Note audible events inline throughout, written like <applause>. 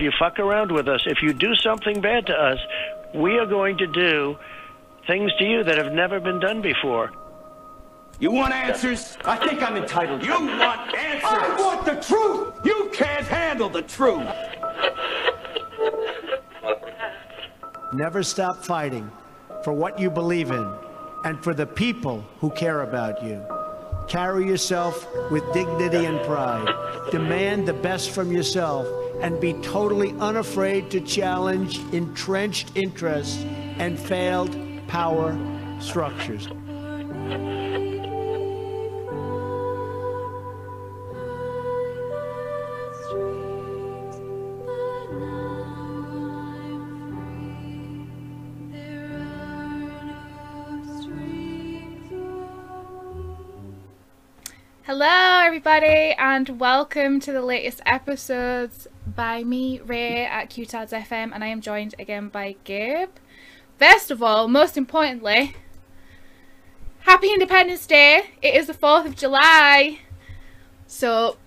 if you fuck around with us, if you do something bad to us, we are going to do things to you that have never been done before. You want answers? I think I'm entitled. You want answers? I want the truth! You can't handle the truth! Never stop fighting for what you believe in and for the people who care about you. Carry yourself with dignity and pride. Demand the best from yourself and be totally unafraid to challenge entrenched interests and failed power structures. Hello, everybody, and welcome to the latest episodes by me, Ray, at QTards FM, and I am joined again by Gabe. First of all, most importantly, Happy Independence Day! It is the 4th of July! So,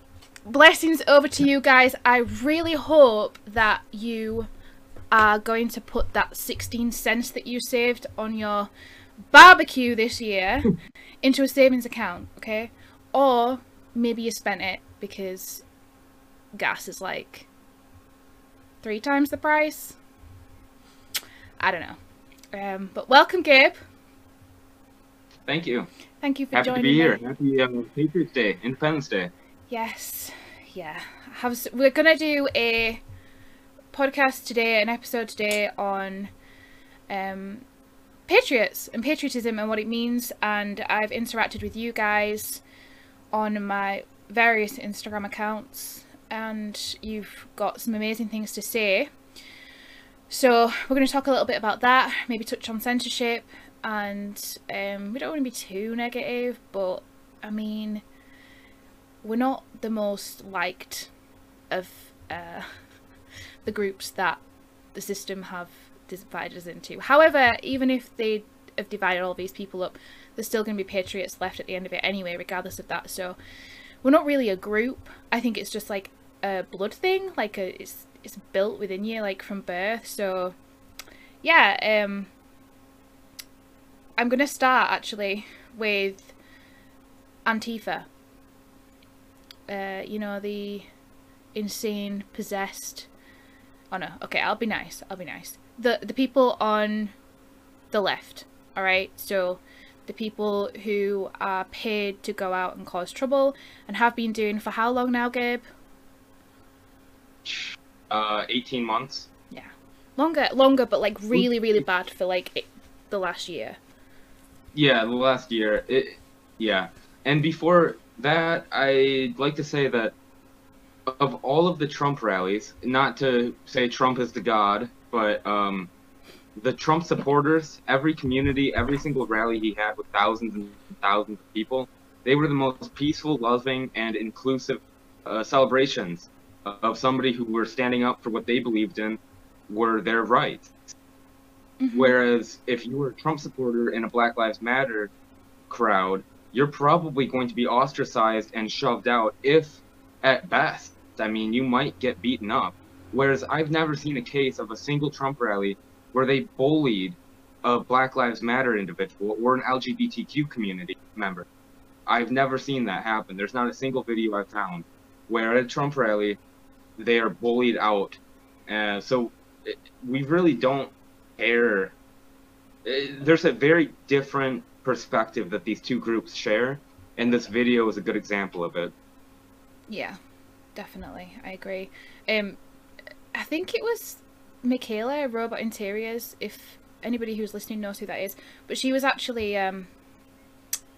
blessings over to you guys. I really hope that you are going to put that 16 cents that you saved on your barbecue this year <laughs> into a savings account, okay? Or maybe you spent it because gas is like three times the price. I don't know. Um, but welcome, Gabe. Thank you. Thank you for Happy to joining be here. me. Happy um, Patriots Day, Independence Day. Yes, yeah. Have we're gonna do a podcast today, an episode today on um, patriots and patriotism and what it means. And I've interacted with you guys on my various Instagram accounts, and you've got some amazing things to say. So we're going to talk a little bit about that, maybe touch on censorship, and um, we don't want to be too negative, but I mean, we're not the most liked of uh, <laughs> the groups that the system have divided us into. However, even if they have divided all these people up, there's still going to be patriots left at the end of it anyway, regardless of that. So we're not really a group. I think it's just like a blood thing, like a, it's it's built within you, like from birth. So yeah, um, I'm gonna start actually with Antifa. Uh, you know the insane, possessed. Oh no, okay, I'll be nice. I'll be nice. The the people on the left, all right. So the people who are paid to go out and cause trouble and have been doing for how long now, Gabe? Uh, 18 months. Yeah, longer, longer, but like really, really bad for like it, the last year. Yeah, the last year. It, yeah. And before that, I'd like to say that of all of the Trump rallies, not to say Trump is the god, but um, the Trump supporters, every community, every single rally he had with thousands and thousands of people, they were the most peaceful, loving, and inclusive uh, celebrations of somebody who were standing up for what they believed in were their rights. Whereas if you were a Trump supporter in a Black Lives Matter crowd, you're probably going to be ostracized and shoved out, if at best. I mean, you might get beaten up. Whereas I've never seen a case of a single Trump rally where they bullied a Black Lives Matter individual or an LGBTQ community member. I've never seen that happen. There's not a single video I've found where at a Trump rally they are bullied out. Uh, so it, we really don't care. Uh, There's a very different perspective that these two groups share, and this video is a good example of it. Yeah, definitely. I agree. Um, I think it was Michaela, Robot Interiors, if anybody who's listening knows who that is. But she was actually um,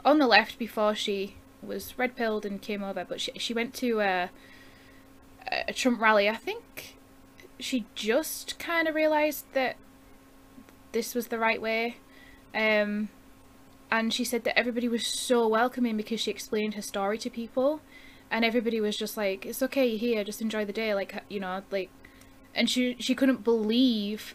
on the left before she was red pilled and came over. But she, she went to uh, a Trump rally. I think she just kind of realised that this was the right way. Um, and she said that everybody was so welcoming because she explained her story to people and everybody was just like it's okay you're here just enjoy the day like you know like and she she couldn't believe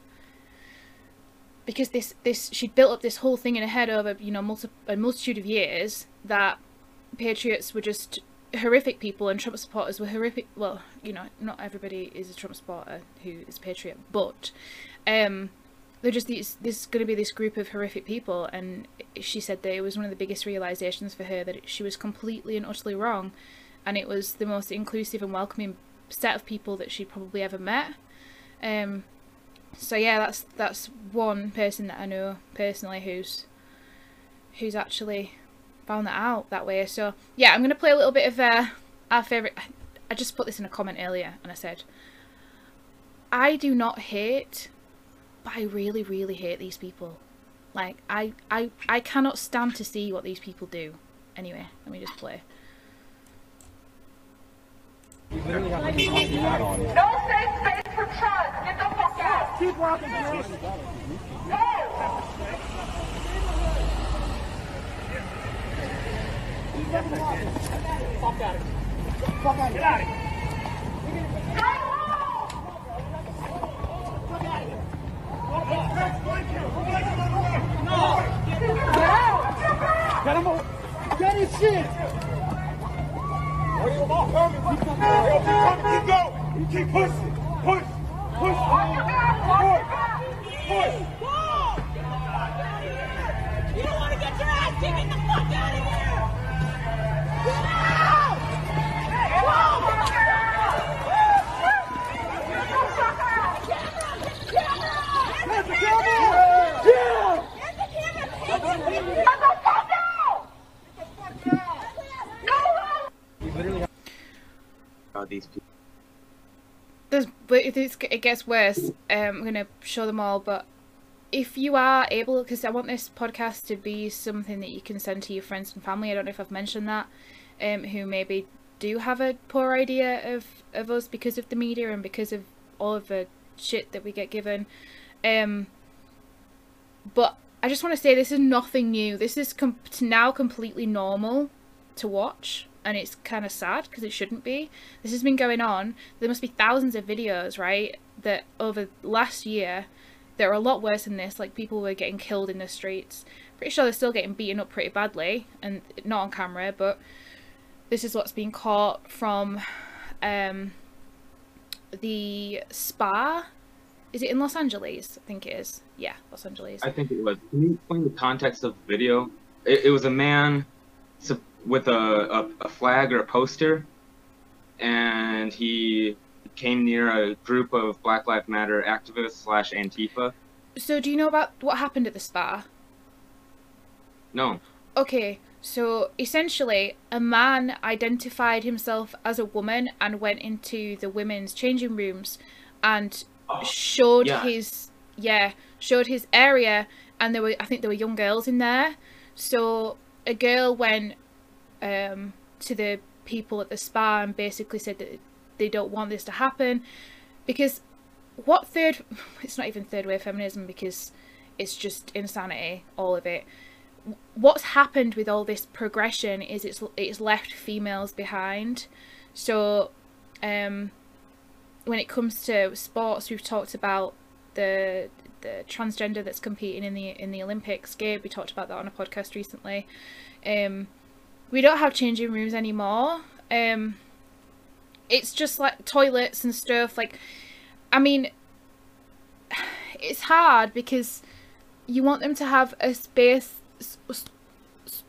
because this this she'd built up this whole thing in her head over you know multi, a multitude of years that patriots were just horrific people and Trump supporters were horrific. Well, you know, not everybody is a Trump supporter who is a patriot, but um, they're just these. There's going to be this group of horrific people, and she said that it was one of the biggest realizations for her that she was completely and utterly wrong, and it was the most inclusive and welcoming set of people that she'd probably ever met. Um, so yeah, that's that's one person that I know personally who's who's actually found that out that way. So yeah, I'm gonna play a little bit of uh, our favorite. I just put this in a comment earlier, and I said, I do not hate, but I really, really hate these people. Like I, I, I cannot stand to see what these people do. Anyway, let me just play. Space for Trump. Get the fuck out. Keep walking, No. Fuck out of here. Fuck out of here. Get out of here. Get him over. Get his shit. Keep coming. Keep going. Keep pushing. Push. Push. Push. Push. You don't want to get your ass kicked. Get the fuck out of here. Get out. Get out. Get the but it, it gets worse. Um, I'm gonna show them all, but if you are able, because I want this podcast to be something that you can send to your friends and family. I don't know if I've mentioned that. Um, who maybe do have a poor idea of of us because of the media and because of all of the shit that we get given. Um, but I just want to say this is nothing new. This is com- now completely normal to watch, and it's kind of sad because it shouldn't be. This has been going on. There must be thousands of videos, right? That over last year, that are a lot worse than this. Like people were getting killed in the streets. Pretty sure they're still getting beaten up pretty badly, and not on camera. But this is what's being caught from um, the spa. Is it in Los Angeles? I think it is. Yeah, Los Angeles. I think it was. Can you explain the context of the video? It, it was a man sup- with a, a, a flag or a poster, and he came near a group of Black Lives Matter activists slash Antifa. So, do you know about what happened at the spa? No, Okay, so essentially, a man identified himself as a woman and went into the women's changing rooms and oh, showed yeah. his yeah showed his area, and there were I think there were young girls in there. So a girl went um, to the people at the spa and basically said that they don't want this to happen. Because what third <laughs> it's not even third wave feminism because it's just insanity all of it. What's happened with all this progression is it's it's left females behind. So um when it comes to sports we've talked about the the transgender that's competing in the in the olympics. Gabe we talked about that on a podcast recently. Um we don't have changing rooms anymore. Um it's just like toilets and stuff like i mean <sighs> it's hard because you want them to have a space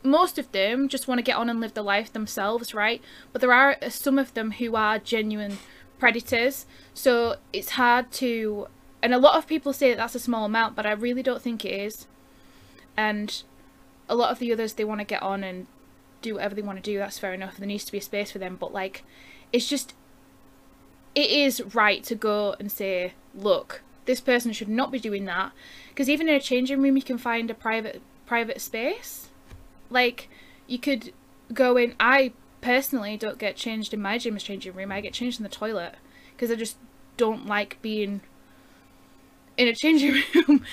most of them just want to get on and live the life themselves right? But there are uh, some of them who are genuine predators. So it's hard to and a lot of people say that that's a small amount but i really don't think it is. And a lot of the others they want to get on and do whatever they want to do that's fair enough there needs to be a space for them but like it's just it is right to go and say look this person should not be doing that because even in a changing room you can find a private private space. Like you could go in i personally don't get changed in my gym's changing room i get changed in the toilet because i just don't like being in a changing <laughs> room.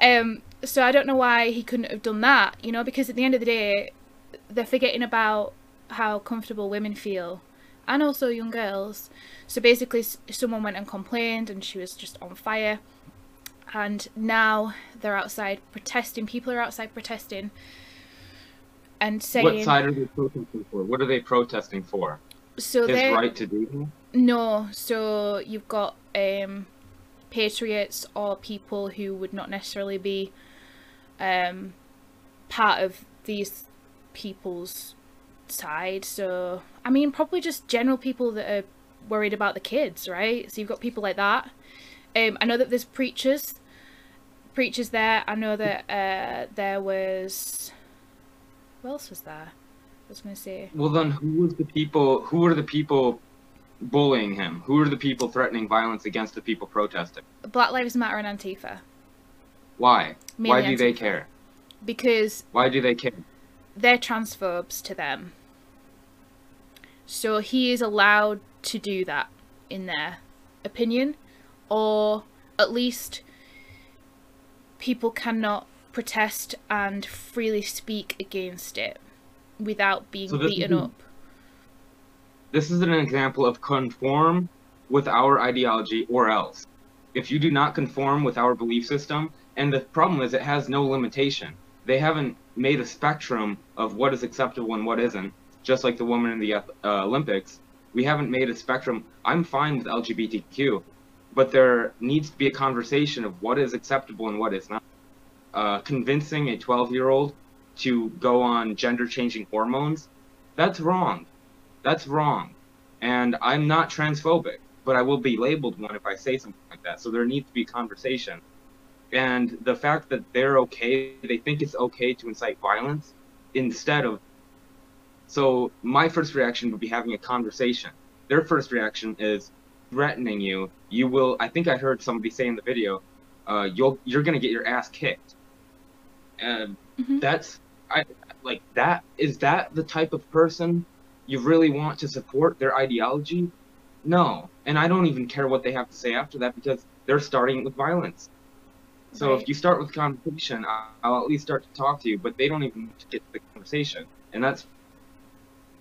Um so i don't know why he couldn't have done that you know because at the end of the day they're forgetting about how comfortable women feel and also young girls so basically someone went and complained and she was just on fire and now they're outside protesting people are outside protesting and saying What side are they protesting for? What are they protesting for? so His right to do no so you've got um patriots or people who would not necessarily be um part of these people's side so i mean probably just general people that are worried about the kids right so you've got people like that um i know that there's preachers preachers there i know that uh there was who else was there i was gonna say Well, then who was the people? Who were the people bullying him? Who were the people threatening violence against the people protesting? black lives matter and antifa Why? Why Mainly do they care? because Why do they care? They're transphobes to them. So he is allowed to do that in their opinion, or at least people cannot protest and freely speak against it without being So beaten up. This is an example of conform with our ideology or else. If you do not conform with our belief system, and the problem is it has no limitation. They haven't made a spectrum of what is acceptable and what isn't, just like the woman in the uh, Olympics. We haven't made a spectrum. I'm fine with LGBTQ, but there needs to be a conversation of what is acceptable and what is not. Uh, convincing a 12 year old to go on gender changing hormones, that's wrong. That's wrong. And I'm not transphobic, but I will be labeled one if I say something like that. So there needs to be conversation. And the fact that they're okay, they think it's okay to incite violence instead of. So my first reaction would be having a conversation. Their first reaction is threatening you. You will. I think I heard somebody say in the video, uh, "You'll you're gonna get your ass kicked." And Mhm. that's I like that. Is that the type of person you really want to support their ideology? No. And I don't even care what they have to say after that because they're starting with violence. So Right. if you start with conversation, I'll at least start to talk to you, but they don't even get to the conversation. And that's,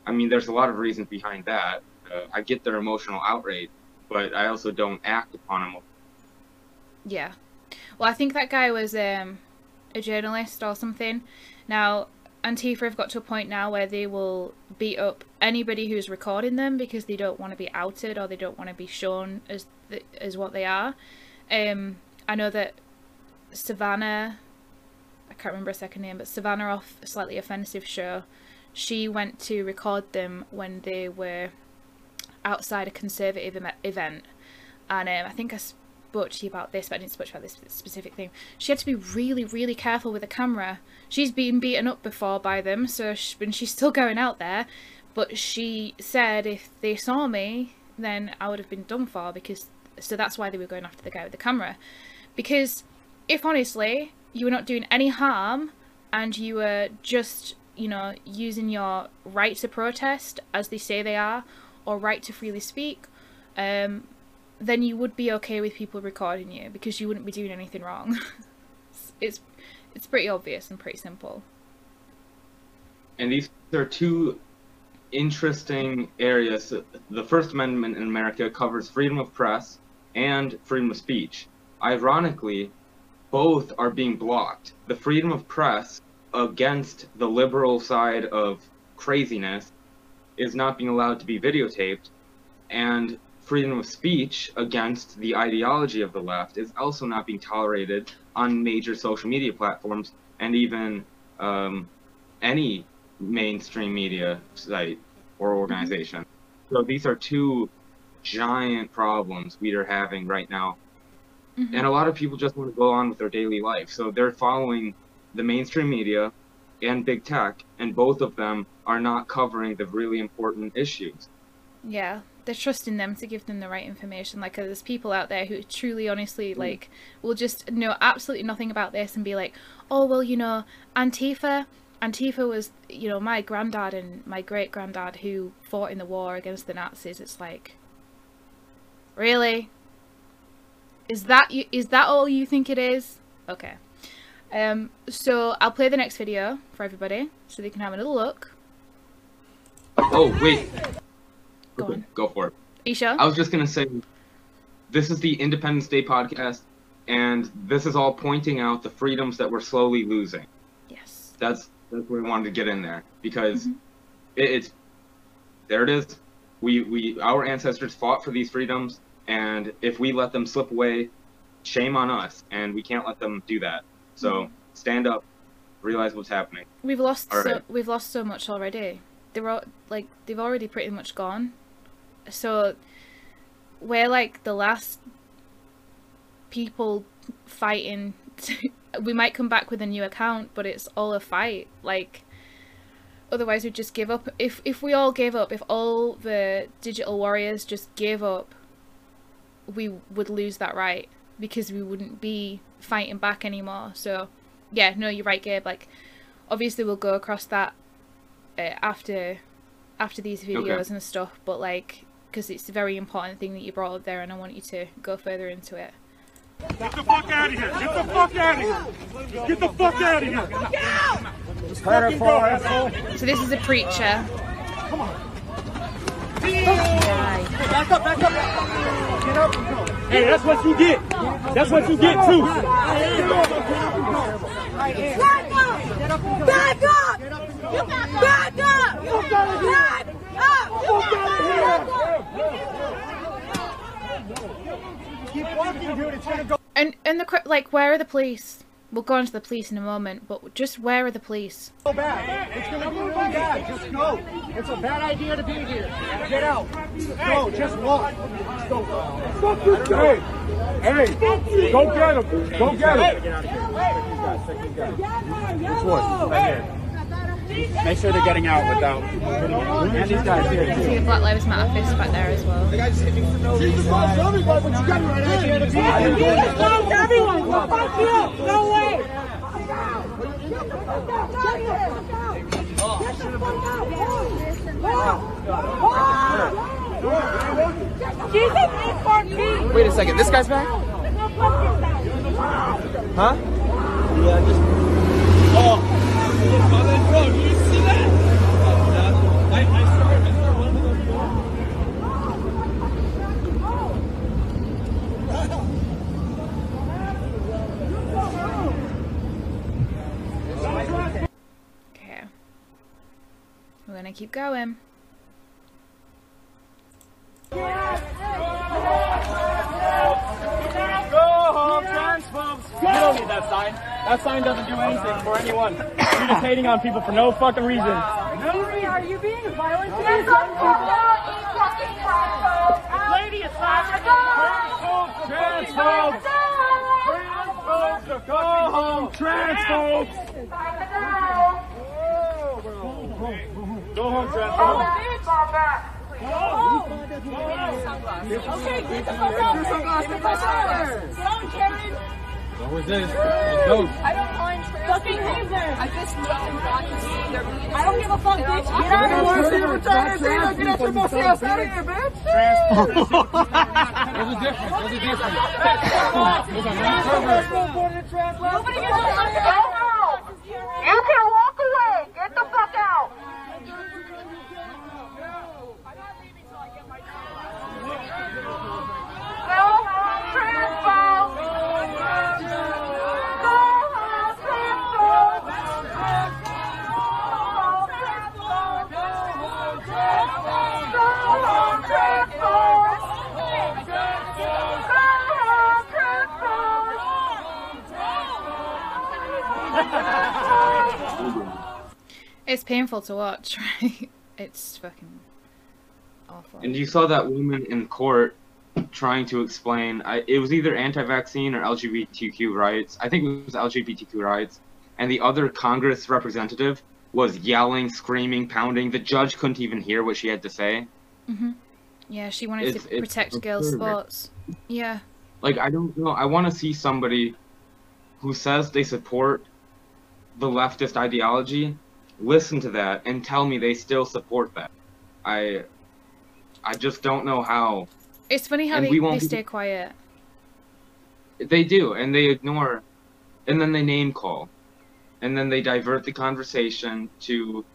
I mean, there's a lot of reasons behind that. Uh, I get their emotional outrage, but I also don't act upon them. Yeah. Well, I think that guy was um, a journalist or something. Now, Antifa have got to a point now where they will beat up anybody who's recording them because they don't want to be outed or they don't want to be shown as the, as what they are. Um, I know that Savannah, I can't remember her second name, but Savannah off a slightly offensive show, she went to record them when they were outside a conservative em- event, and um, I think I spoke to you about this, but I didn't speak about this specific thing. She had to be really, really careful with the camera. She's been beaten up before by them, so she, and she's still going out there. But she said if they saw me, then I would have been done for because. So that's why they were going after the guy with the camera, because if honestly you were not doing any harm and you were just you know using your right to protest as they say they are or right to freely speak um then you would be okay with people recording you because you wouldn't be doing anything wrong it's, <laughs> it's it's pretty obvious and pretty simple And these are two interesting areas. The First Amendment in America covers freedom of press and freedom of speech. Ironically, both are being blocked. The freedom of press against the liberal side of craziness is not being allowed to be videotaped, and freedom of speech against the ideology of the left is also not being tolerated on major social media platforms and even um, any mainstream media site or organization. So these are two giant problems we are having right now. Mhm. And a lot of people just want to go on with their daily life. So they're following the mainstream media and big tech, and both of them are not covering the really important issues. yeah they're trusting them to give them the right information like there's people out there who truly honestly like will just know absolutely nothing about this and be like oh well you know antifa antifa was you know my granddad and my great granddad who fought in the war against the nazis it's like really is that you is that all you think it is okay um so i'll play the next video for everybody so they can have a little look Oh, wait. Go on. Go for it. Sure? I was just going to say this is the Independence Day podcast, and this is all pointing out the freedoms that we're slowly losing. yes That's that's where we wanted to get in there because Mhm. it, it's there. It is. We we our ancestors fought for these freedoms, and if we let them slip away, shame on us, and we can't let them do that. So hmm. stand up, realize what's happening. We've lost All so right. we've lost so much already. They're all, like they've already pretty much gone. So we're like the last people fighting. <laughs> we might come back with a new account, but it's all a fight. Like otherwise we'd just give up. If if we all gave up, if all the digital warriors just gave up, we would lose that right because we wouldn't be fighting back anymore. So yeah, no, you're right, Gabe. Like obviously we'll go across that uh, after after these videos and stuff but like because it's a very important thing that you brought up there and i want you to go further into it Get the fuck out of here! Get the fuck out of here! Get the fuck out of here! Just fucking go, asshole! so this is a preacher Come on. Back up, back up! Get up and go. Hey, that's what you get. That's what you get too. Back up! Back up! Back up! Back up! Back up! Keep walking, dude. It's gonna go. and and the like where are the police we'll go on to the police in a moment but just where are the police So bad. It's gonna be really bad. Just go. It's a bad idea to be here. Get out. Go. Just walk. Just go. Fuck this guy. Hey, hey, go get him. Go get him. Get out of here. Which one? Right here. Make sure they're getting out without. And these guys here. see the black lives matter fist back there as well Jesus loves everybody, but you got right out here to be here. Jesus loves everyone! So fuck you! No way! Jesus is for peace! Wait a second, this guy's back? Huh? okay we're gonna keep going. Go home, transphobes. You don't need that sign. That sign doesn't do anything for anyone. You're just hating on people for no fucking reason. No, Are you being violent to these young people? Lady, it's not transphobes. Transphobes. Transphobes. Go home, transphobes. Go home, transphobes. Okay, get the fuck out. Get the fuck out. Don't carry. What was this? Go. I don't mind fucking reason. I just don't want to see their meetings. I don't give a fuck, bitch. Get out of here. Get out your pussy ass out of here, bitch. There's a difference. There's a difference. There's a main server. Nobody gets the fuck out. It's painful to watch <laughs> right it's fucking awful And you saw that woman in court trying to explain. I, it was either anti-vaccine or LGBTQ rights. I think it was LGBTQ rights. And the other Congress representative was yelling, screaming, pounding. The judge couldn't even hear what she had to say. Mhm. yeah she wanted It's- to protect girls sports yeah Like I don't know. I want to see somebody who says they support the leftist ideology listen to that and tell me they still support that. I I just don't know how. It's funny how And they, we they stay quiet. They do and they ignore and then they name call and then they divert the conversation to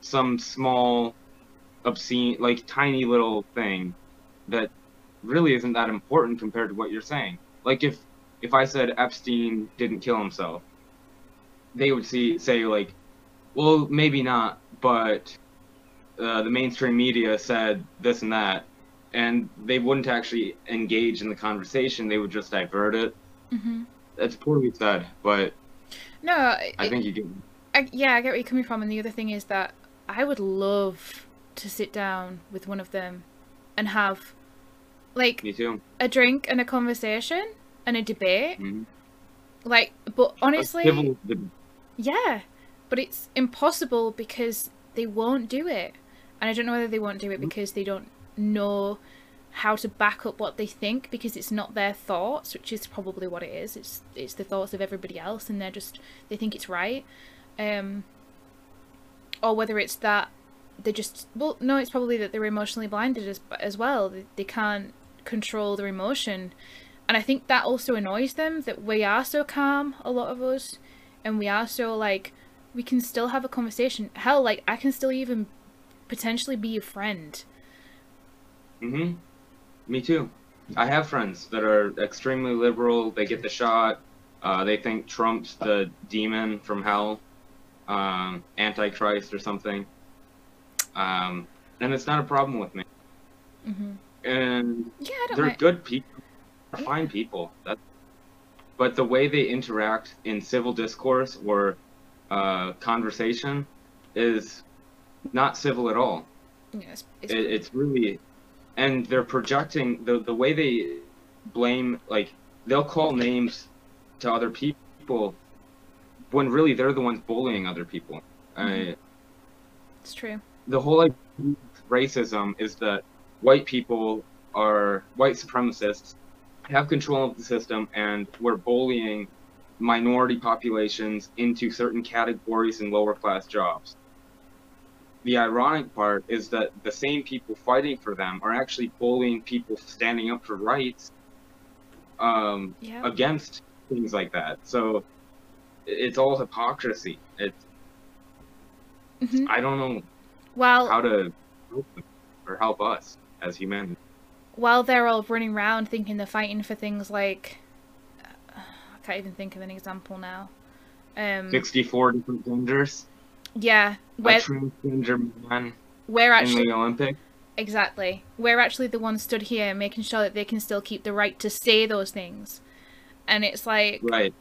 some small obscene like tiny little thing that really isn't that important compared to what you're saying. Like if if i said epstein didn't kill himself they would see say like well, maybe not, but uh, the mainstream media said this and that, and they wouldn't actually engage in the conversation. They would just divert it. hmm That's poorly said, but No, I think you get. I, yeah, I get where you're coming from. And the other thing is that I would love to sit down with one of them and have like a drink and a conversation and a debate. Mhm. Like, but honestly, yeah, but it's impossible because they won't do it. And I don't know whether they won't do it because they don't know how to back up what they think because it's not their thoughts, which is probably what it is. It's it's the thoughts of everybody else and they're just they think it's right. Um or whether it's that they just well no, it's probably that they're emotionally blinded as as well. They, they can't control their emotion. And I think that also annoys them that we are so calm, a lot of us, and we are so like we can still have a conversation. Hell, like I can still even potentially be your friend. hmm Me too. I have friends that are extremely liberal. They get the shot. Uh, they think Trump's the demon from hell, um, Antichrist or something. Um, and it's not a problem with me. hmm And Yeah, they're good people. They're fine people. That, but the way they interact in civil discourse or uh, conversation is not civil at all. Yeah, it's, it's, it, it's really and they're projecting the the way they blame like they'll call names to other people when really they're the ones bullying other people I, it's true. the whole idea of racism is that white people are white supremacists have control of the system and we're bullying minority populations into certain categories and lower class jobs the ironic part is that the same people fighting for them are actually bullying people standing up for rights um, Yeah. against things like that. So it's all hypocrisy. It's hmm I don't know While how to help them or help us as humanity. while they're all running around thinking they're fighting for things like I can't even think of an example now. Um, Sixty-four different genders, yeah, a we're transgender man we're in actually the Olympic. exactly we're actually the ones stood here making sure that they can still keep the right to say those things, and it's like Right.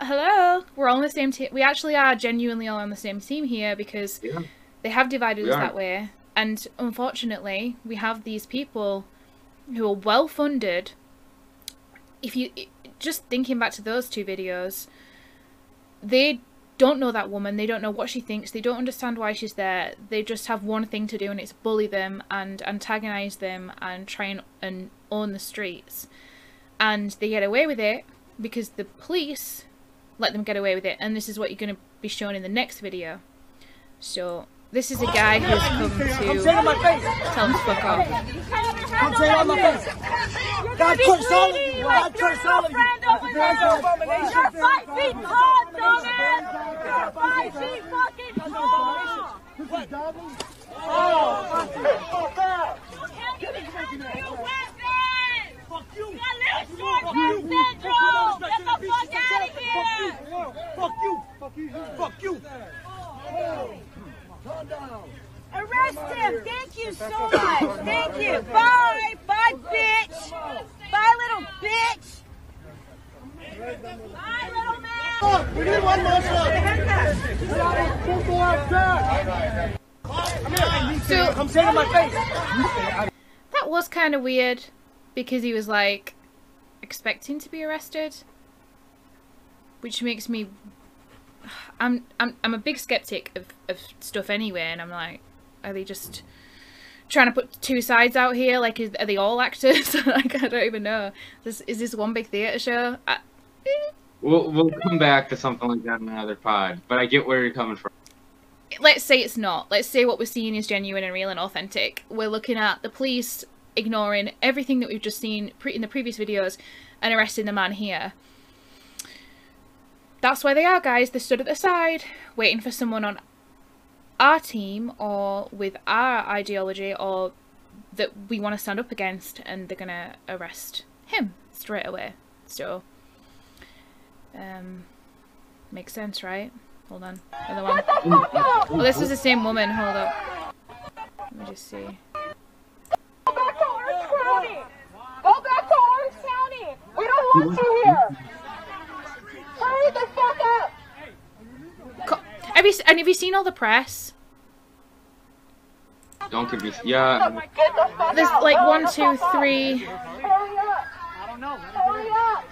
hello, we're all on the same team. We actually are genuinely all on the same team here because Yeah. they have divided We us are. that way. And unfortunately, we have these people who are well funded. If you just thinking back to those two videos, they don't know that woman. They don't know what she thinks. They don't understand why she's there. They just have one thing to do, and it's bully them and antagonize them and try and, and own the streets. And they get away with it because the police let them get away with it. And this is what you're going to be shown in the next video. So this is a guy who's come to to my face. tell him to fuck off. Come on my face. God curse all of you. God curse all of you. You're five feet tall, dumbass! You're five feet fucking tall! You Fuck you. got little short man syndrome! Get the fuck out of here! Fuck you. Fuck you. Fuck you. Calm down. Arrest him! Thank you so much! Thank you! Bye! Bye, bitch! Bye, little bitch! Bye, little man! Oh, we need one more shot. So Come say to my face. that was kind of weird because he was like expecting to be arrested, which makes me. I'm I'm I'm a big skeptic of of stuff anyway, and I'm like, are they just trying to put two sides out here? Like, is, are they all actors? <laughs> like, I don't even know. This is this one big theater show? I, eh. We'll we'll come back to something like that in another pod. But I get where you're coming from. let's say it's not. Let's say what we're seeing is genuine and real and authentic. We're looking at the police ignoring everything that we've just seen pre- in the previous videos and arresting the man here. That's where they are, guys. They stood at the side, waiting for someone on our team or with our ideology or that we want to stand up against, and they're gonna arrest him straight away. So, um, makes sense, right? Hold on. Other one. Oh, this was the same woman. Hold up. Let me just see. Go back to Orange County! Go back to Orange County! We don't want you here! Hurry the fuck up! Co- Have you and have you seen all the press? Don't give me. Yeah. Get There's like Hurry one, the two, fuck up. three. Hurry up! Hurry up!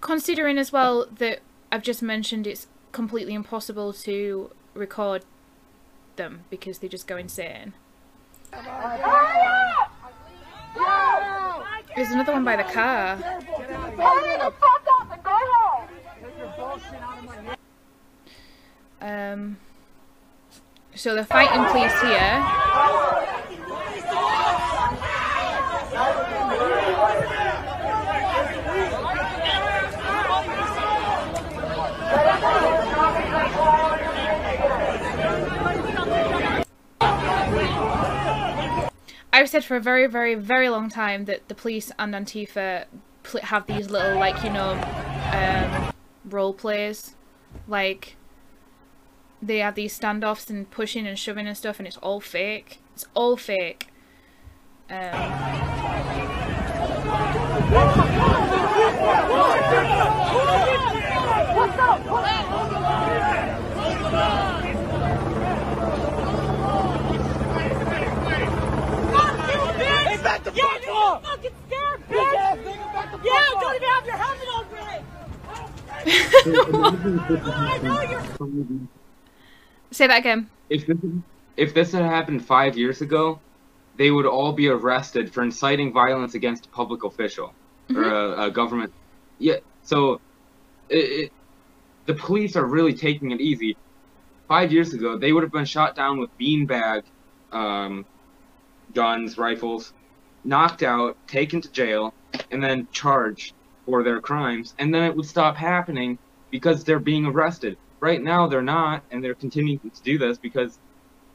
Considering as well that I've just mentioned it's completely impossible to record them because they just go insane. Hurry up! No! There's another one by the car. Hurry the fuck up and go home! Um, so they're fighting police here. I've said for a very, very, very long time that the police and Antifa have these little, like, you know, um, role plays. Like, they have these standoffs and pushing and shoving and stuff, and it's all fake. It's all fake. Um, <laughs> Hey, back the fucking scared, bitch! Yeah, don't even have your helmet on right! Say that again. If this, if this had happened five years ago, they would all be arrested for inciting violence against a public official or a, a government. Yeah. So, it, it, the police are really taking it easy. Five years ago, they would have been shot down with beanbag um, guns, rifles, knocked out, taken to jail, and then charged for their crimes, and then it would stop happening because they're being arrested. Right now, they're not, and they're continuing to do this because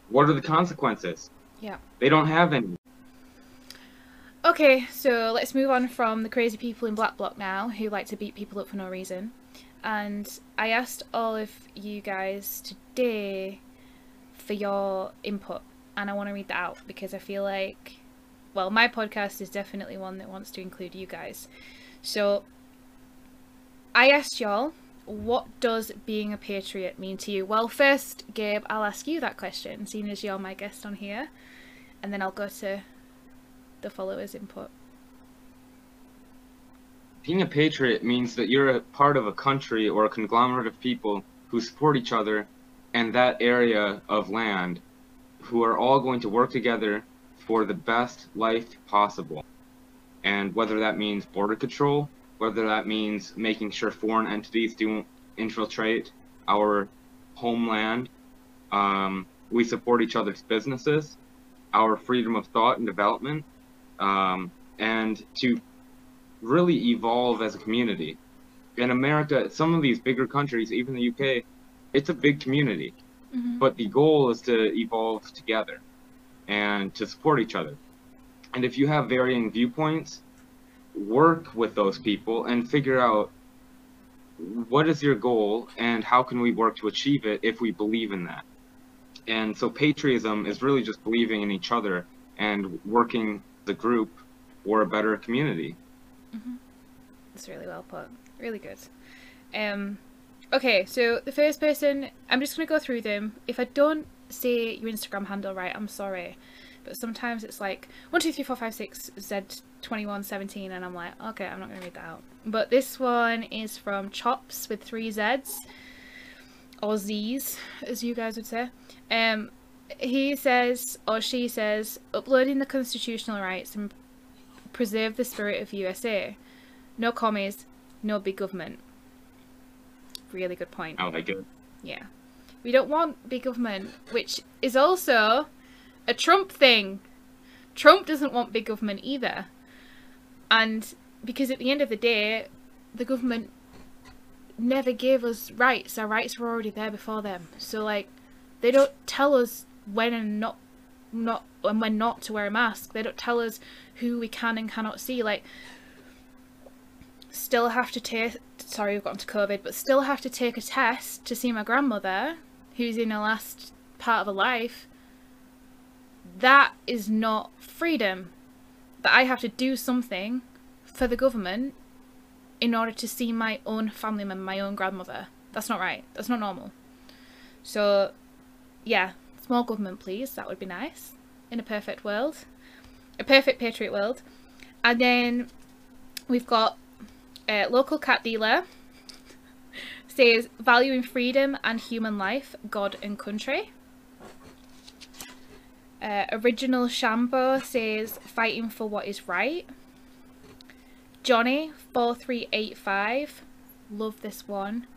what are the consequences? Yeah. They don't have any. Okay, so let's move on from the crazy people in Black Bloc now who like to beat people up for no reason. And I asked all of you guys today for your input, and I want to read that out because I feel like, well, my podcast is definitely one that wants to include you guys. So I asked y'all, what does being a patriot mean to you? Well, first, Gabe, I'll ask you that question, seeing as you're my guest on here, and then I'll go to the followers' input. Being a patriot means that you're a part of a country or a conglomerate of people who support each other and that area of land, who are all going to work together for the best life possible. And whether that means border control, whether that means making sure foreign entities don't infiltrate our homeland, um, we support each other's businesses, our freedom of thought and development, um, and to really evolve as a community. In America, some of these bigger countries, even the UK, it's a big community. But the goal is to evolve together and to support each other. And if you have varying viewpoints, work with those people and figure out what is your goal and how can we work to achieve it if we believe in that. And so patriotism is really just believing in each other and working the group for a better community. That's really well put. Really good. Um, okay, so the first person, I'm just going to go through them. If I don't say your Instagram handle right, I'm sorry. But sometimes it's like 1, 2, 3, 4, 5, 6, Z21, 17, and I'm like, okay, I'm not going to read that out. But this one is from Chops with three Zs, or Zs, as you guys would say. Um, he says, or she says, uploading the constitutional rights and preserve the spirit of USA. No commies, no big government. Really good point. I like it. Yeah. We don't want big government, which is also a Trump thing. Trump doesn't want big government either. And because at the end of the day, the government never gave us rights. Our rights were already there before them. So like they don't tell us when and not not and when not to wear a mask. They don't tell us who we can and cannot see. Like still have to take sorry we've gotten to covid but still have to take a test to see my grandmother who's in her last part of her life that is not freedom that i have to do something for the government in order to see my own family member my own grandmother. That's not right. That's not normal. So yeah small government please. That would be nice in a perfect world a perfect patriot world. And then we've got a local cat dealer <laughs> says valuing freedom and human life, God and country. Uh, original Shambo says fighting for what is right. Johnny four three eight five, love this one.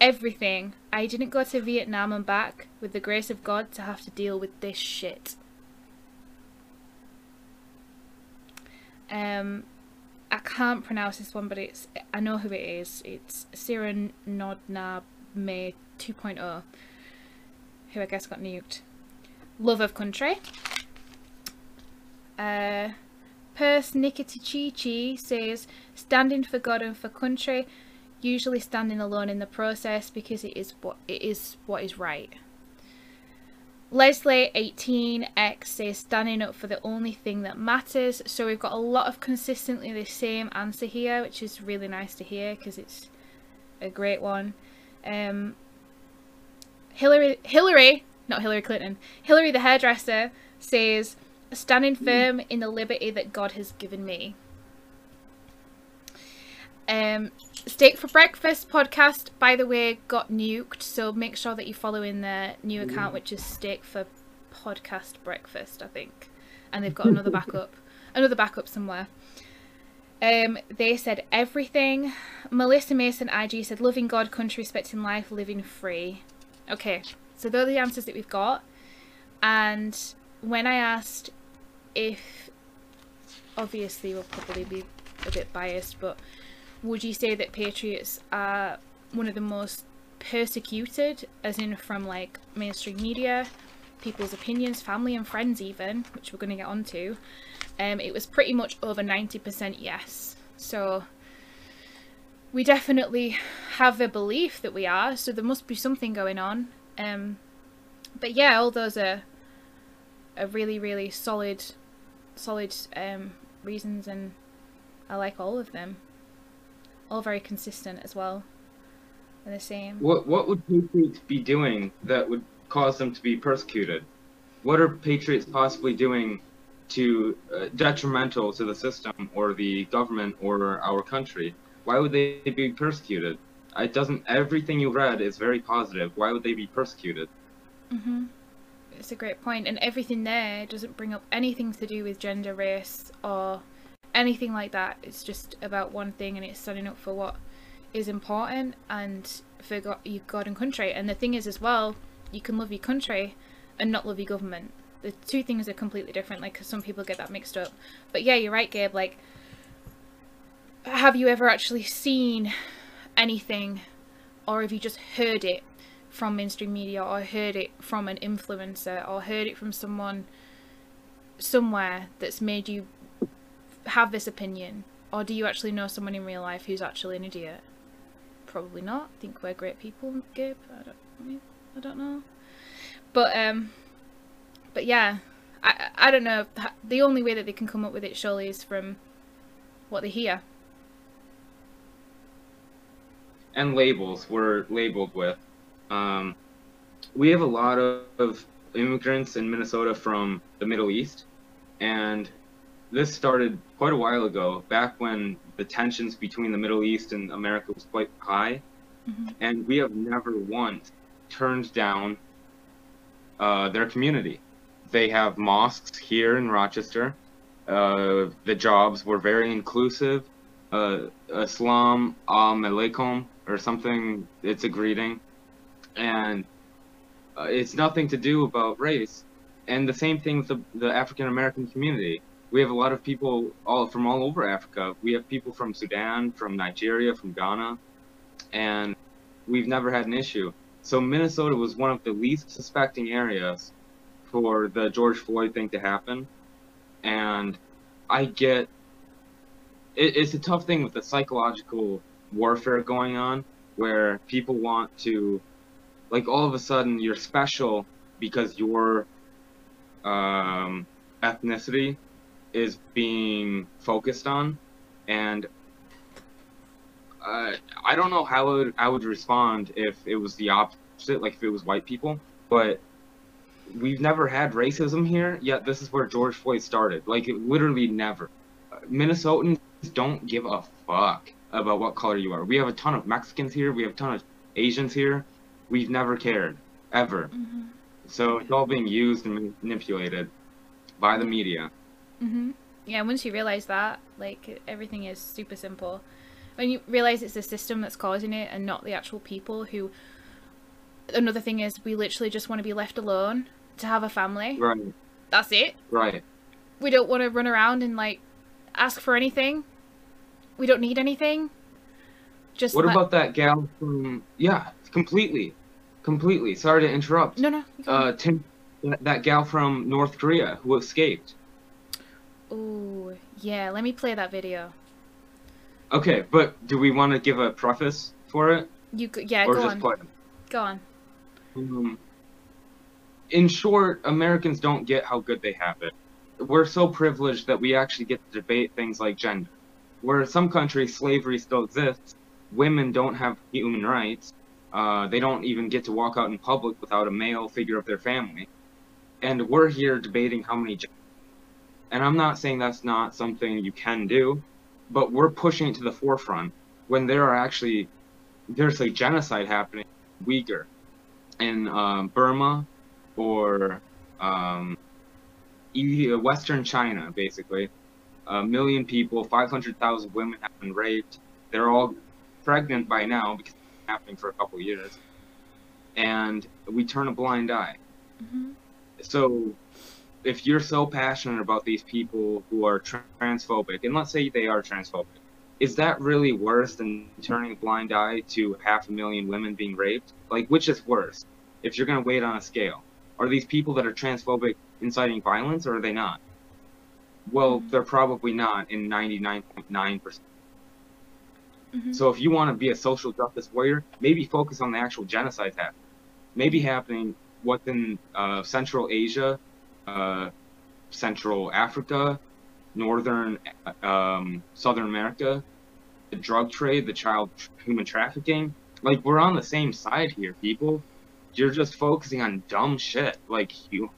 Everything. I didn't go to Vietnam and back with the grace of God to have to deal with this shit. Um, I can't pronounce this one, but it's I know who it is. It's Siren Nodna May 2.0, who I guess got nuked. Love of country. Uh, Purse Nikitichichi says standing for God and for country, usually standing alone in the process because it is what it is what is right. Leslie 18x says standing up for the only thing that matters. So we've got a lot of consistently the same answer here, which is really nice to hear because it's a great one. Um, Hillary, Hillary, not Hillary Clinton, Hillary the hairdresser says standing firm in the liberty that God has given me. Um, Steak for Breakfast podcast, by the way, got nuked, so make sure that you follow in their new account, which is Steak for Podcast Breakfast, I think. And they've got another backup, <laughs> another backup somewhere. Um, they said everything. Melissa Mason IG said loving God, country, respecting life, living free. Okay, so those are the answers that we've got. And when I asked if, obviously we'll probably be a bit biased, but would you say that patriots are one of the most persecuted as in from like mainstream media people's opinions family and friends even which we're going to get onto um it was pretty much over 90% yes so we definitely have a belief that we are so there must be something going on um but yeah all those are are really really solid solid um reasons and I like all of them all very consistent as well and the same What what would patriots be doing that would cause them to be persecuted? What are patriots possibly doing to uh, detrimental to the system or the government or our country? Why would they be persecuted? It doesn't. Everything you read is very positive. Why would they be persecuted? hmm It's a great point, and everything there doesn't bring up anything to do with gender, race, or anything like that. It's just about one thing, and it's standing up for what is important and for God, your God and country. And the thing is, as well, you can love your country and not love your government. The two things are completely different. Like some people get that mixed up. But yeah, you're right, Gabe. Like, have you ever actually seen anything, or have you just heard it from mainstream media, or heard it from an influencer, or heard it from someone somewhere that's made you have this opinion? Or do you actually know someone in real life who's actually an idiot? Probably not. I think we're great people, Gabe. I don't, I, mean, I don't know. But um, but yeah, I I don't know. The only way that they can come up with it surely is from what they hear. And labels we're labeled with. Um, we have a lot of, immigrants in Minnesota from the Middle East, and this started quite a while ago, back when the tensions between the Middle East and America was quite high, and we have never once turned down uh, their community. They have mosques here in Rochester. Uh, the jobs were very inclusive. Uh, Islam Am Alaikum or something. It's a greeting, and uh, it's nothing to do about race. And the same thing with the, the African American community. We have a lot of people all from all over Africa. We have people from Sudan, from Nigeria, from Ghana, and we've never had an issue. So Minnesota was one of the least suspecting areas for the George Floyd thing to happen, and I get it, it's a tough thing with the psychological warfare going on, where people want to, like, all of a sudden you're special because your um, ethnicity is being focused on, and uh, I don't know how I would, I would respond if it was the opposite, like if it was white people, but we've never had racism here, yet this is where George Floyd started. Like, it literally never. Minnesotans don't give a fuck about what color you are. We have a ton of Mexicans here, we have a ton of Asians here. We've never cared, ever. Mhm. So it's all being used and manipulated by the media. Mhm. Yeah, once you realize that, like everything is super simple. When you realize it's the system that's causing it and not the actual people who another thing is we literally just want to be left alone to have a family. Right, That's it. right. We don't want to run around and like ask for anything. We don't need anything. Just What let- about that gal from? Yeah, completely, completely. Sorry to interrupt. No, no. Uh, Tim, that, that gal from North Korea who escaped. Ooh, yeah, let me play that video. Okay, but do we want to give a preface for it, You go, yeah, or go just on. play? it? Go on. Um, in short, Americans don't get how good they have it. We're so privileged that we actually get to debate things like gender. Where some countries slavery still exists, women don't have human rights. Uh, they don't even get to walk out in public without a male figure of their family. And we're here debating how many. And I'm not saying that's not something you can do, but we're pushing it to the forefront when there are actually there's like genocide happening in Uyghur in um, Burma or um, Western China, basically. A million people, 500,000 women have been raped. They're all pregnant by now because it's been happening for a couple of years. And we turn a blind eye. Mhm. So, if you're so passionate about these people who are transphobic, and let's say they are transphobic, is that really worse than turning a blind eye to half a million women being raped? Like, which is worse? If you're going to weight on a scale, are these people that are transphobic inciting violence, or are they not? Well, they're probably not in 99.9%. Mhm. So, if you want to be a social justice warrior, maybe focus on the actual genocides happening. Maybe happening what's in uh, Central Asia, uh, Central Africa, Northern, um, Southern America, the drug trade, the child tr- human trafficking. Like we're on the same side here, people. You're just focusing on dumb shit. Like you,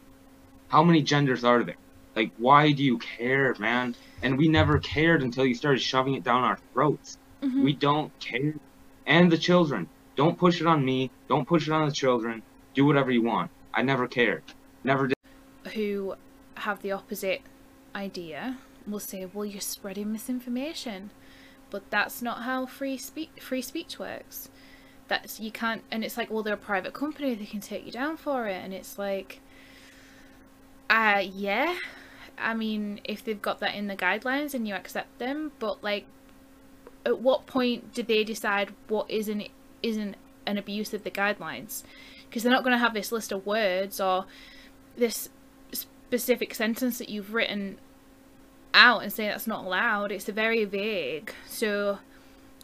how many genders are there? Like why do you care, man? And we never cared until you started shoving it down our throats. Mhm. We don't care. And the children. Don't push it on me. Don't push it on the children. Do whatever you want. I never cared. Never did. who have the opposite idea will say, "Well, you're spreading misinformation," but that's not how free speech free speech works. That's you can't, and it's like, well, they're a private company; they can take you down for it, and it's like, uh, yeah. I mean, if they've got that in the guidelines and you accept them, but like, at what point do they decide what isn't isn't an abuse of the guidelines? Because they're not going to have this list of words or this specific sentence that you've written out and say that's not allowed. It's very vague. So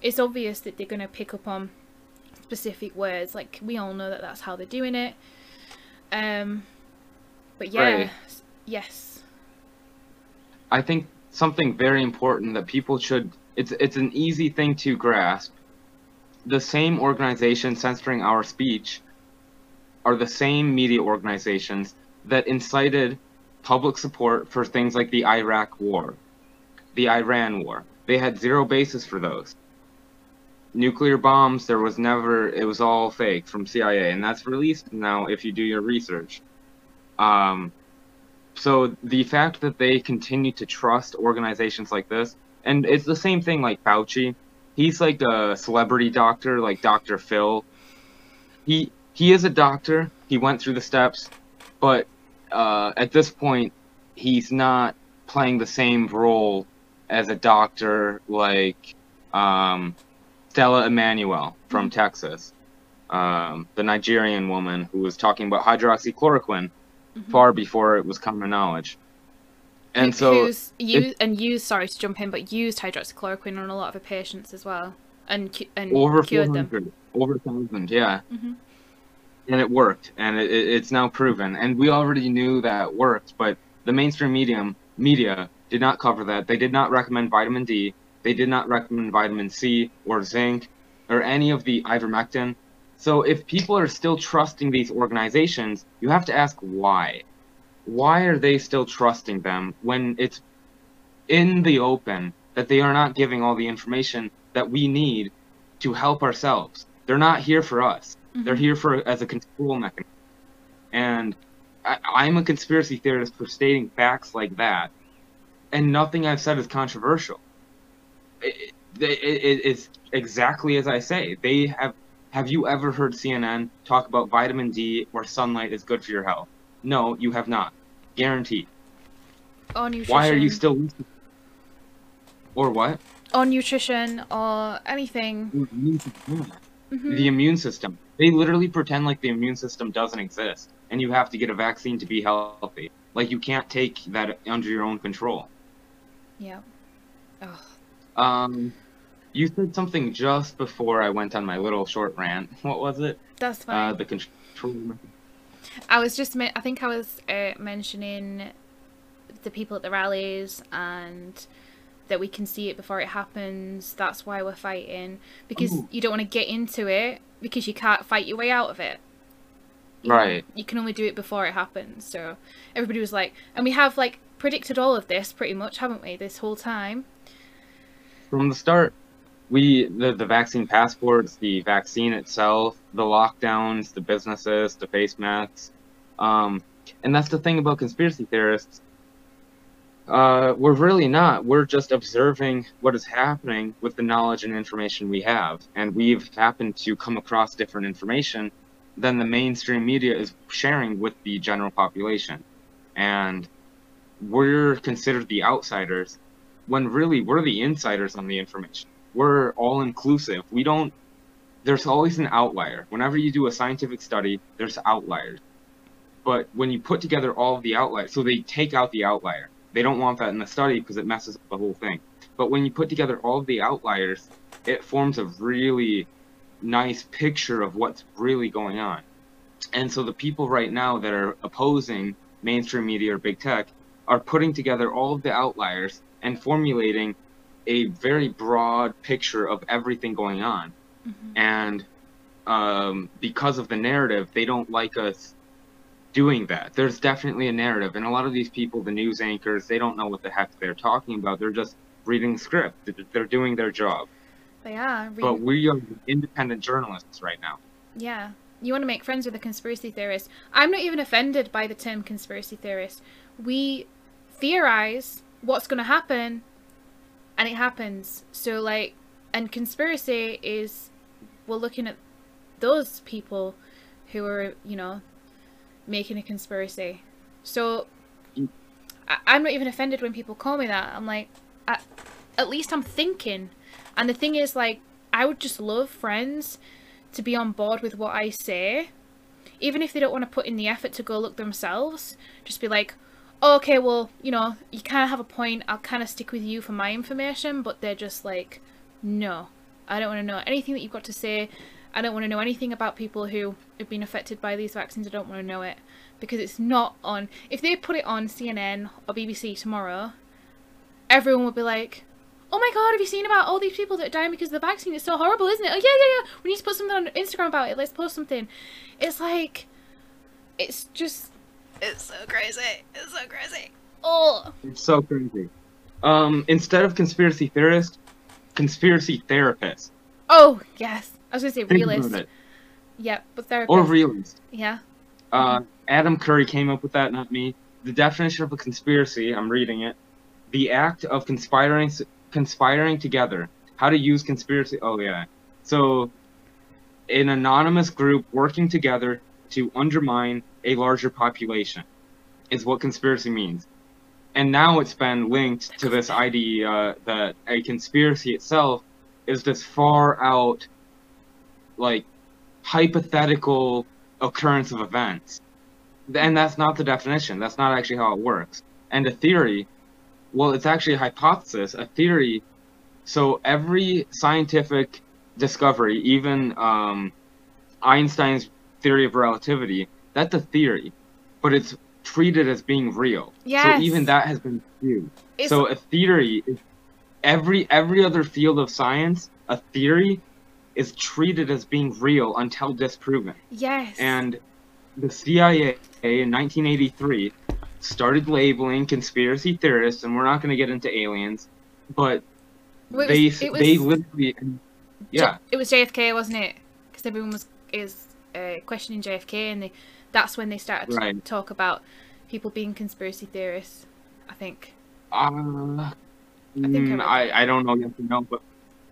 it's obvious that they're going to pick up on specific words. Like we all know that that's how they're doing it. Um, but yeah, Right. yes. I think something very important that people should it's it's an easy thing to grasp. The same organizations censoring our speech are the same media organizations that incited public support for things like the Iraq war, the Iran war. They had zero basis for those. Nuclear bombs, there was never, it was all fake from CIA, and that's released now if you do your research. Um, so the fact that they continue to trust organizations like this, and it's the same thing like Fauci. He's like a celebrity doctor, like Dr. Phil. He he is a doctor. He went through the steps, but uh, at this point, he's not playing the same role as a doctor like um, Stella Immanuel from Texas, um, the Nigerian woman who was talking about hydroxychloroquine far before it was common knowledge. And who- so used and used sorry to jump in, but used hydroxychloroquine on a lot of her patients as well, and and over cured them. 400, over 1,000, yeah. Mhm. And it worked, and it, it- it's now proven. And we already knew that worked, but the mainstream medium media did not cover that. They did not recommend vitamin D. They did not recommend vitamin C or zinc or any of the ivermectin. So if people are still trusting these organizations, you have to ask why. Why are they still trusting them when it's in the open that they are not giving all the information that we need to help ourselves? They're not here for us. Mm-hmm. They're here for as a control mechanism. And I, I'm a conspiracy theorist for stating facts like that, and nothing I've said is controversial. It, it, it, it's exactly as I say. They have. Have you ever heard CNN talk about vitamin D or sunlight is good for your health? No, you have not. Guaranteed. Nutrition. Why are you still? Or what? On nutrition or anything? Mm-hmm. The immune system. They literally pretend like the immune system doesn't exist, and you have to get a vaccine to be healthy. Like you can't take that under your own control. Yeah. Oh, Um, you said something just before I went on my little short rant. What was it? that's fine. Uh, the control. I was just, I think I was uh, mentioning the people at the rallies and that we can see it before it happens. That's why we're fighting because Ooh. you don't want to get into it because you can't fight your way out of it. You know, Right. You can only do it before it happens. So everybody was like, and we have like predicted all of this pretty much, haven't we? This whole time. from the start we the, the vaccine passports the vaccine itself the lockdowns the businesses the face masks um, and that's the thing about conspiracy theorists. Uh, we're really not. We're just observing what is happening with the knowledge and information we have and we've happened to come across different information than the mainstream media is sharing with the general population. And we're considered the outsiders when really we're the insiders on the information. We're all inclusive. We don't. There's always an outlier. Whenever you do a scientific study, there's outliers. But when you put together all of the outliers, so they take out the outlier. They don't want that in the study because it messes up the whole thing. But when you put together all of the outliers, it forms a really nice picture of what's really going on. And so the people right now that are opposing mainstream media or big tech are putting together all of the outliers and formulating a very broad picture of everything going on. And um, because of the narrative, they don't like us doing that. There's definitely a narrative, and a lot of these people, the news anchors, they don't know what the heck they're talking about. They're just reading script. They're doing their job. They are. But we are independent journalists right now. Yeah. You want to make friends with a conspiracy theorist. I'm not even offended by the term conspiracy theorist. We theorize what's going to happen and it happens. So, like, and conspiracy is we're looking at those people who are, you know, making a conspiracy. So, I- I'm not even offended when people call me that. I'm like, I- at least I'm thinking. And the thing is, like, I would just love friends to be on board with what I say, even if they don't want to put in the effort to go look themselves. Just be like, Oh, okay, well, you know, you kind of have a point. I'll kind of stick with you for my information, but they're just like, no, I don't want to know anything that you've got to say. I don't want to know anything about people who have been affected by these vaccines. I don't want to know it because it's not on. If they put it on CNN or BBC tomorrow, everyone would be like, oh my god, have you seen about all these people that are dying because of the vaccine? It's so horrible, isn't it? Oh, yeah, yeah, yeah. We need to put something on Instagram about it. Let's post something. It's like, it's just, it's so crazy. It's so crazy. Oh. It's so crazy. Um, instead of conspiracy theorist, conspiracy therapist. Oh, yes. I was going to say Think realist. Yeah, but therapist. Or realist. Yeah. Uh, Adam Curry came up with that, not me. The definition of a conspiracy, I'm reading it. The act of conspiring conspiring together. How to use conspiracy. Oh yeah. So, an anonymous group working together to undermine a larger population is what conspiracy means. And now it's been linked to this idea that a conspiracy itself is this far out, like, hypothetical occurrence of events. And that's not the definition. That's not actually how it works. And a theory well, it's actually a hypothesis, a theory. So every scientific discovery, even um, Einstein's theory of relativity, that's a theory, but it's treated as being real. Yes. So even that has been viewed. It's- So a theory is every every other field of science, a theory is treated as being real until disproven. Yes. And the CIA in 1983 started labeling conspiracy theorists, and we're not going to get into aliens, but Well, it they was- they literally yeah It was JFK, wasn't it? Because everyone was is uh, questioning JFK, and they, that's when they started to talk about people being conspiracy theorists. I think. Uh, I think I mm, I, I don't know yet to know, but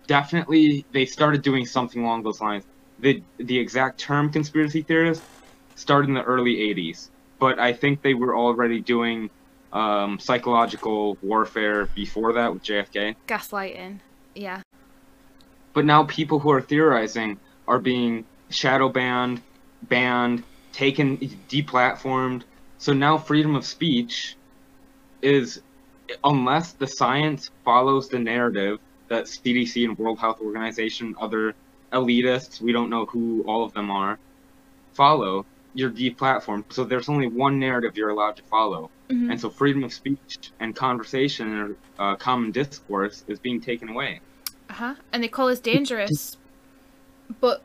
definitely they started doing something along those lines. The the exact term conspiracy theorist started in the early 80s, but I think they were already doing um, psychological warfare before that with JFK. Gaslighting. Yeah. But now people who are theorizing are being shadow banned, banned, taken, deplatformed. So now freedom of speech is, unless the science follows the narrative that CDC and World Health Organization, other elitists, we don't know who all of them are, follow, you're deplatformed. So there's only one narrative you're allowed to follow. Mhm. And so freedom of speech and conversation or uh, common discourse is being taken away. Uh huh. And they call us dangerous. But.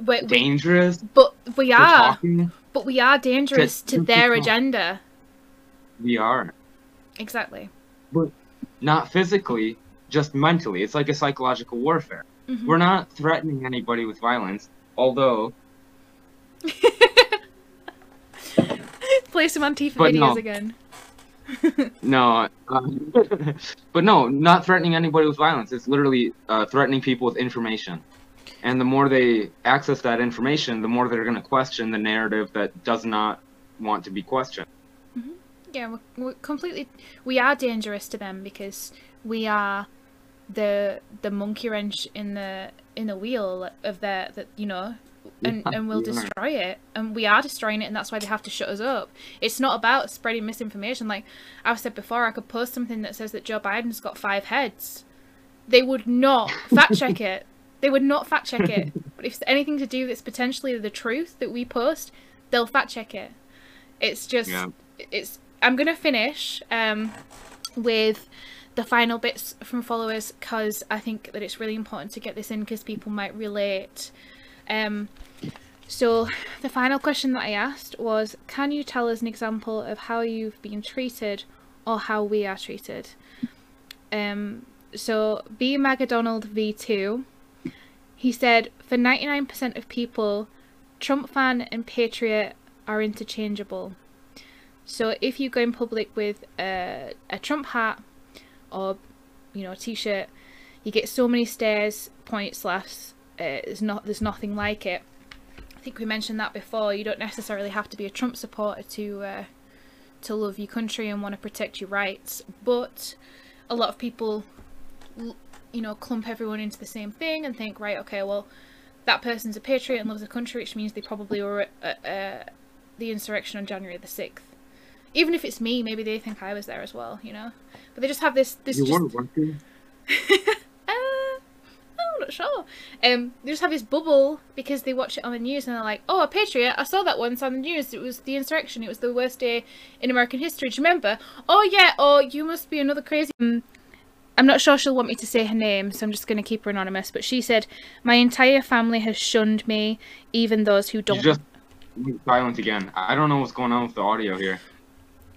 But we, Dangerous but we are. talking. But we are dangerous to Just- their agenda. We are. Exactly. But not physically, just mentally. It's like a psychological warfare. Mhm. We're not threatening anybody with violence, although Play some Antifa But videos no. again. <laughs> no, uh, <laughs> but no, not threatening anybody with violence. It's literally uh, threatening people with information. And the more they access that information, the more they're going to question the narrative that does not want to be questioned. Mm-hmm. Yeah, we're, we're completely. We are dangerous to them because we are the the monkey wrench in the in the wheel of their that you know, and Yeah, and we'll we destroy it, and we are destroying it, and that's why they have to shut us up. It's not about spreading misinformation. Like I've said before, I could post something that says that Joe Biden's got five heads. They would not <laughs> fact check it. They would not fact check it. <laughs> But if it's anything to do that's potentially the truth that we post, they'll fact check it. It's just Yeah. it's I'm gonna finish um with the final bits from followers because I think that it's really important to get this in because people might relate. Um, so the final question that I asked was, can you tell us an example of how you've been treated or how we are treated? Um, so B Magadonald V2, he said, for 99% of people, Trump fan and patriot are interchangeable. So if you go in public with a, a Trump hat or you know a t-shirt, you get so many stares, points, laughs. Uh, there's not there's nothing like it. I think we mentioned that before. You don't necessarily have to be a Trump supporter to uh, to love your country and want to protect your rights, but a lot of people, you know, clump everyone into the same thing and think, right, okay, well, that person's a patriot and loves the country, which means they probably were at uh, the insurrection on January the sixth. Even if it's me, maybe they think I was there as well, you know. But they just have this this You just were, <laughs> uh, I'm not sure. Um, they just have this bubble because they watch it on the news and they're like, "Oh, a patriot! I saw that once on the news. It was the insurrection. It was the worst day in American history. Do you remember? Oh yeah. Oh, you must be another crazy." Um, I'm not sure she'll want me to say her name, so I'm just going to keep her anonymous. But she said, "My entire family has shunned me, even those who don't." You just silent again. I don't know what's going on with the audio here.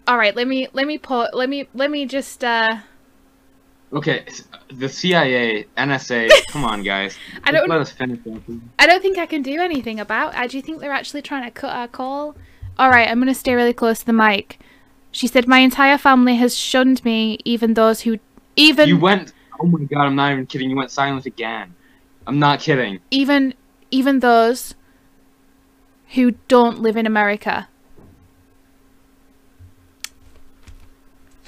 All right, let me let me put let me let me just uh Okay, the CIA, NSA, <laughs> come on, guys. I don't- let us finish. I don't think I can do anything about. it. Do you think they're actually trying to cut our call? All right, I'm going to stay really close to the mic. She said, "My entire family has shunned me, even those who, even You went. Oh my god, I'm not even kidding. You went silent again. I'm not kidding. even even those who don't live in America."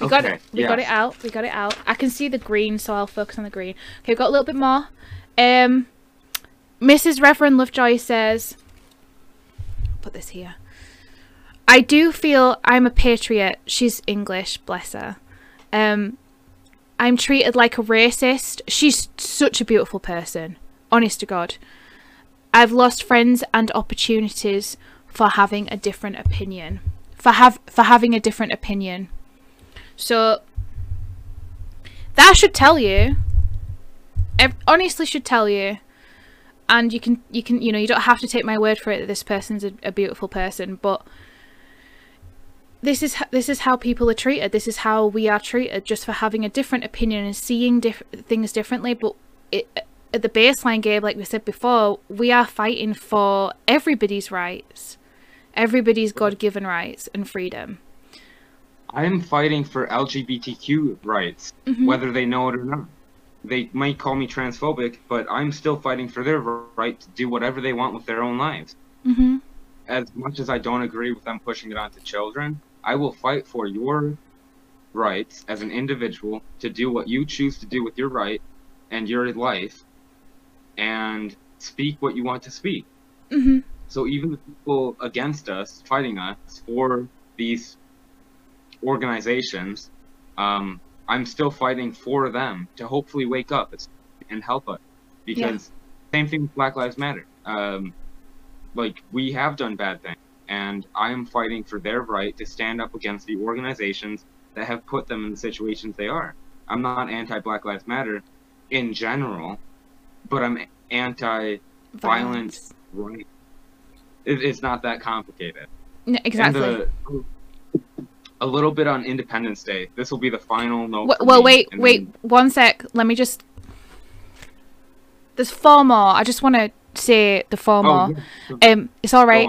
We got it. We got it out. We got it out. I can see the green, so I'll focus on the green. Okay, we've got a little bit more. Um, Mrs. Reverend Lovejoy says, put this here. I do feel I'm a patriot. She's English, bless her. Um, I'm treated like a racist. She's such a beautiful person, honest to God. I've lost friends and opportunities for having a different opinion. For have for having a different opinion. So that should tell you. Honestly should tell you. And you can you can you know you don't have to take my word for it that this person's a, a beautiful person, but this is this is how people are treated. This is how we are treated just for having a different opinion and seeing diff- things differently. But it, at the baseline, Gabe, like we said before, we are fighting for everybody's rights, everybody's God-given rights and freedom. I am fighting for LGBTQ rights, Mm-hmm. whether they know it or not. They might call me transphobic, but I'm still fighting for their right to do whatever they want with their own lives. Mm-hmm. As much as I don't agree with them pushing it onto children, I will fight for your rights as an individual to do what you choose to do with your right and your life and speak what you want to speak. Mm-hmm. So even the people against us, fighting us for these organizations, um, I'm still fighting for them to hopefully wake up and help us. Because same thing with Black Lives Matter. Um, like we have done bad things, and I am fighting for their right to stand up against the organizations that have put them in the situations they are. I'm not anti-Black Lives Matter in general, but I'm anti-violent Violence. right. It, it's not that complicated. N- Exactly. The, a little bit on Independence Day. This will be the final note. Well, me, wait, wait, then- one sec. Let me just. There's four more. I just want to say the four Oh, more. yeah. Um, it's all right.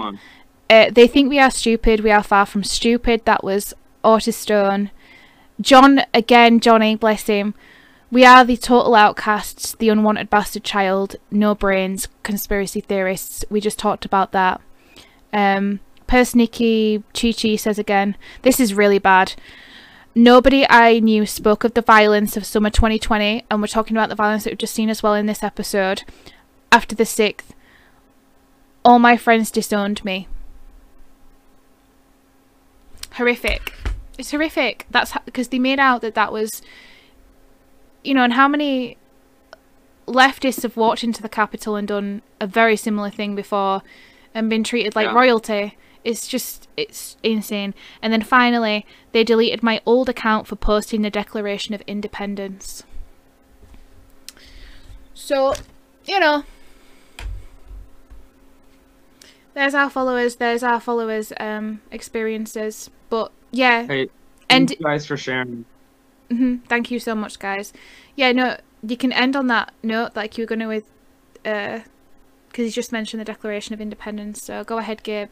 Uh, they think we are stupid. We are far from stupid. That was Otis Stone. John again. Johnny, bless him. We are the total outcasts, the unwanted bastard child, no brains, conspiracy theorists. We just talked about that. Um, Persniki Chi Chi says again, this is really bad. Nobody I knew spoke of the violence of summer 2020, and we're talking about the violence that we've just seen as well in this episode. After the 6th, all my friends disowned me. Horrific. It's horrific. That's because they made out that that was, you know, and how many leftists have walked into the Capitol and done a very similar thing before and been treated like Yeah. royalty. It's just, it's insane. And then finally, they deleted my old account for posting the Declaration of Independence. So, you know, there's our followers, there's our followers' um, experiences. But yeah, Hey, and thank you guys for sharing. hmm Thank you so much, guys. Yeah, no, you can end on that note, like you were going to with, uh, because you just mentioned the Declaration of Independence. So go ahead, Gabe.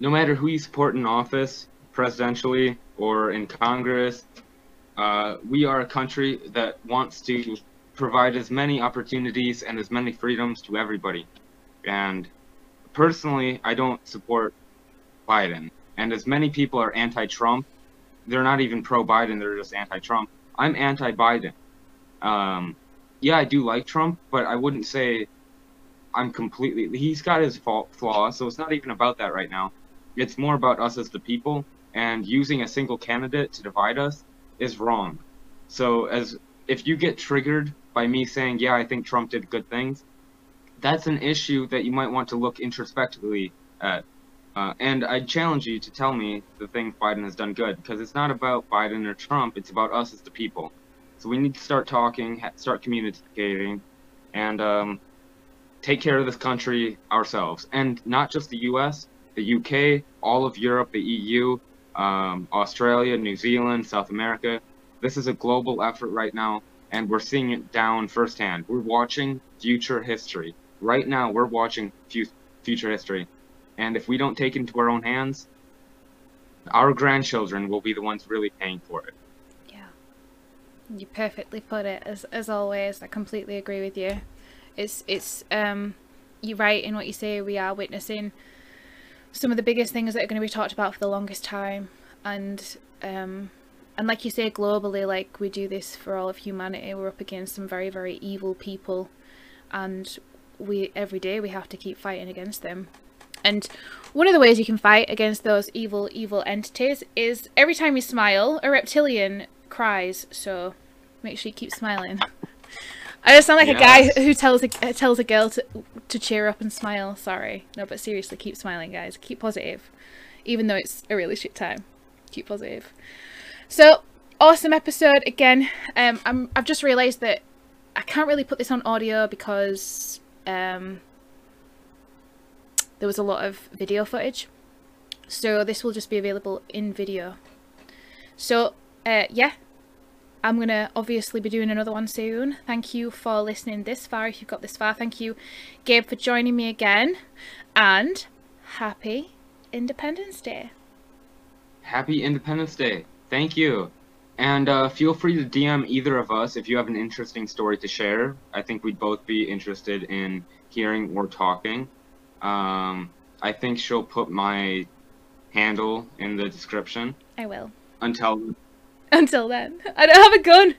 no matter who you support in office, presidentially or in Congress, uh, we are a country that wants to provide as many opportunities and as many freedoms to everybody. And personally, I don't support Biden. And as many people are anti-Trump, they're not even pro-Biden; they're just anti-Trump. I'm anti-Biden. Um, yeah, I do like Trump, but I wouldn't say I'm completely. He's got his fault flaws, so it's not even about that right now. It's more about us as the people, and using a single candidate to divide us is wrong. So, as if you get triggered by me saying, "Yeah, I think Trump did good things," that's an issue that you might want to look introspectively at. Uh, and I challenge you to tell me the things Biden has done good, because it's not about Biden or Trump; it's about us as the people. So we need to start talking, start communicating, and um, take care of this country ourselves, and not just the U.S., the UK, all of Europe, the EU, um, Australia, New Zealand, South America. This is a global effort right now, and we're seeing it down firsthand. We're watching future history. Right now, we're watching fu- future history. And if we don't take it into our own hands, our grandchildren will be the ones really paying for it. Yeah. You perfectly put it as as always. I completely agree with you. It's it's um you're right in what you say. We are witnessing some of the biggest things that are going to be talked about for the longest time, and um and like you say, globally, like we do this for all of humanity. We're up against some very very evil people, and we every day we have to keep fighting against them. And one of the ways you can fight against those evil, evil entities is every time you smile, a reptilian cries. So make sure you keep smiling. <laughs> I just sound like a guy who tells a tells a girl to to cheer up and smile. Sorry, no, but seriously, keep smiling, guys. Keep positive, even though it's a really shit time. Keep positive. So awesome episode again. Um, I'm I've just realised that I can't really put this on audio because um there was a lot of video footage. So this will just be available in video. So uh, yeah, I'm gonna obviously be doing another one soon. Thank you for listening this far. If you've got this far, thank you, Gabe, for joining me again, and happy Independence Day. Happy Independence Day. Thank you. And uh, feel free to DM either of us if you have an interesting story to share. I think we'd both be interested in hearing or talking. Um, I think she'll put my handle in the description I will. until <laughs> Until then, I don't have a gun.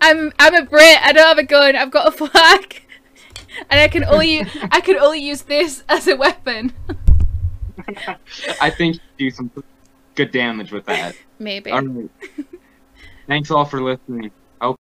I'm I'm a Brit. I don't have a gun. I've got a flag, <laughs> and I can only I can only use this as a weapon. <laughs> I think you do some good damage with that. Maybe. Thanks all for listening.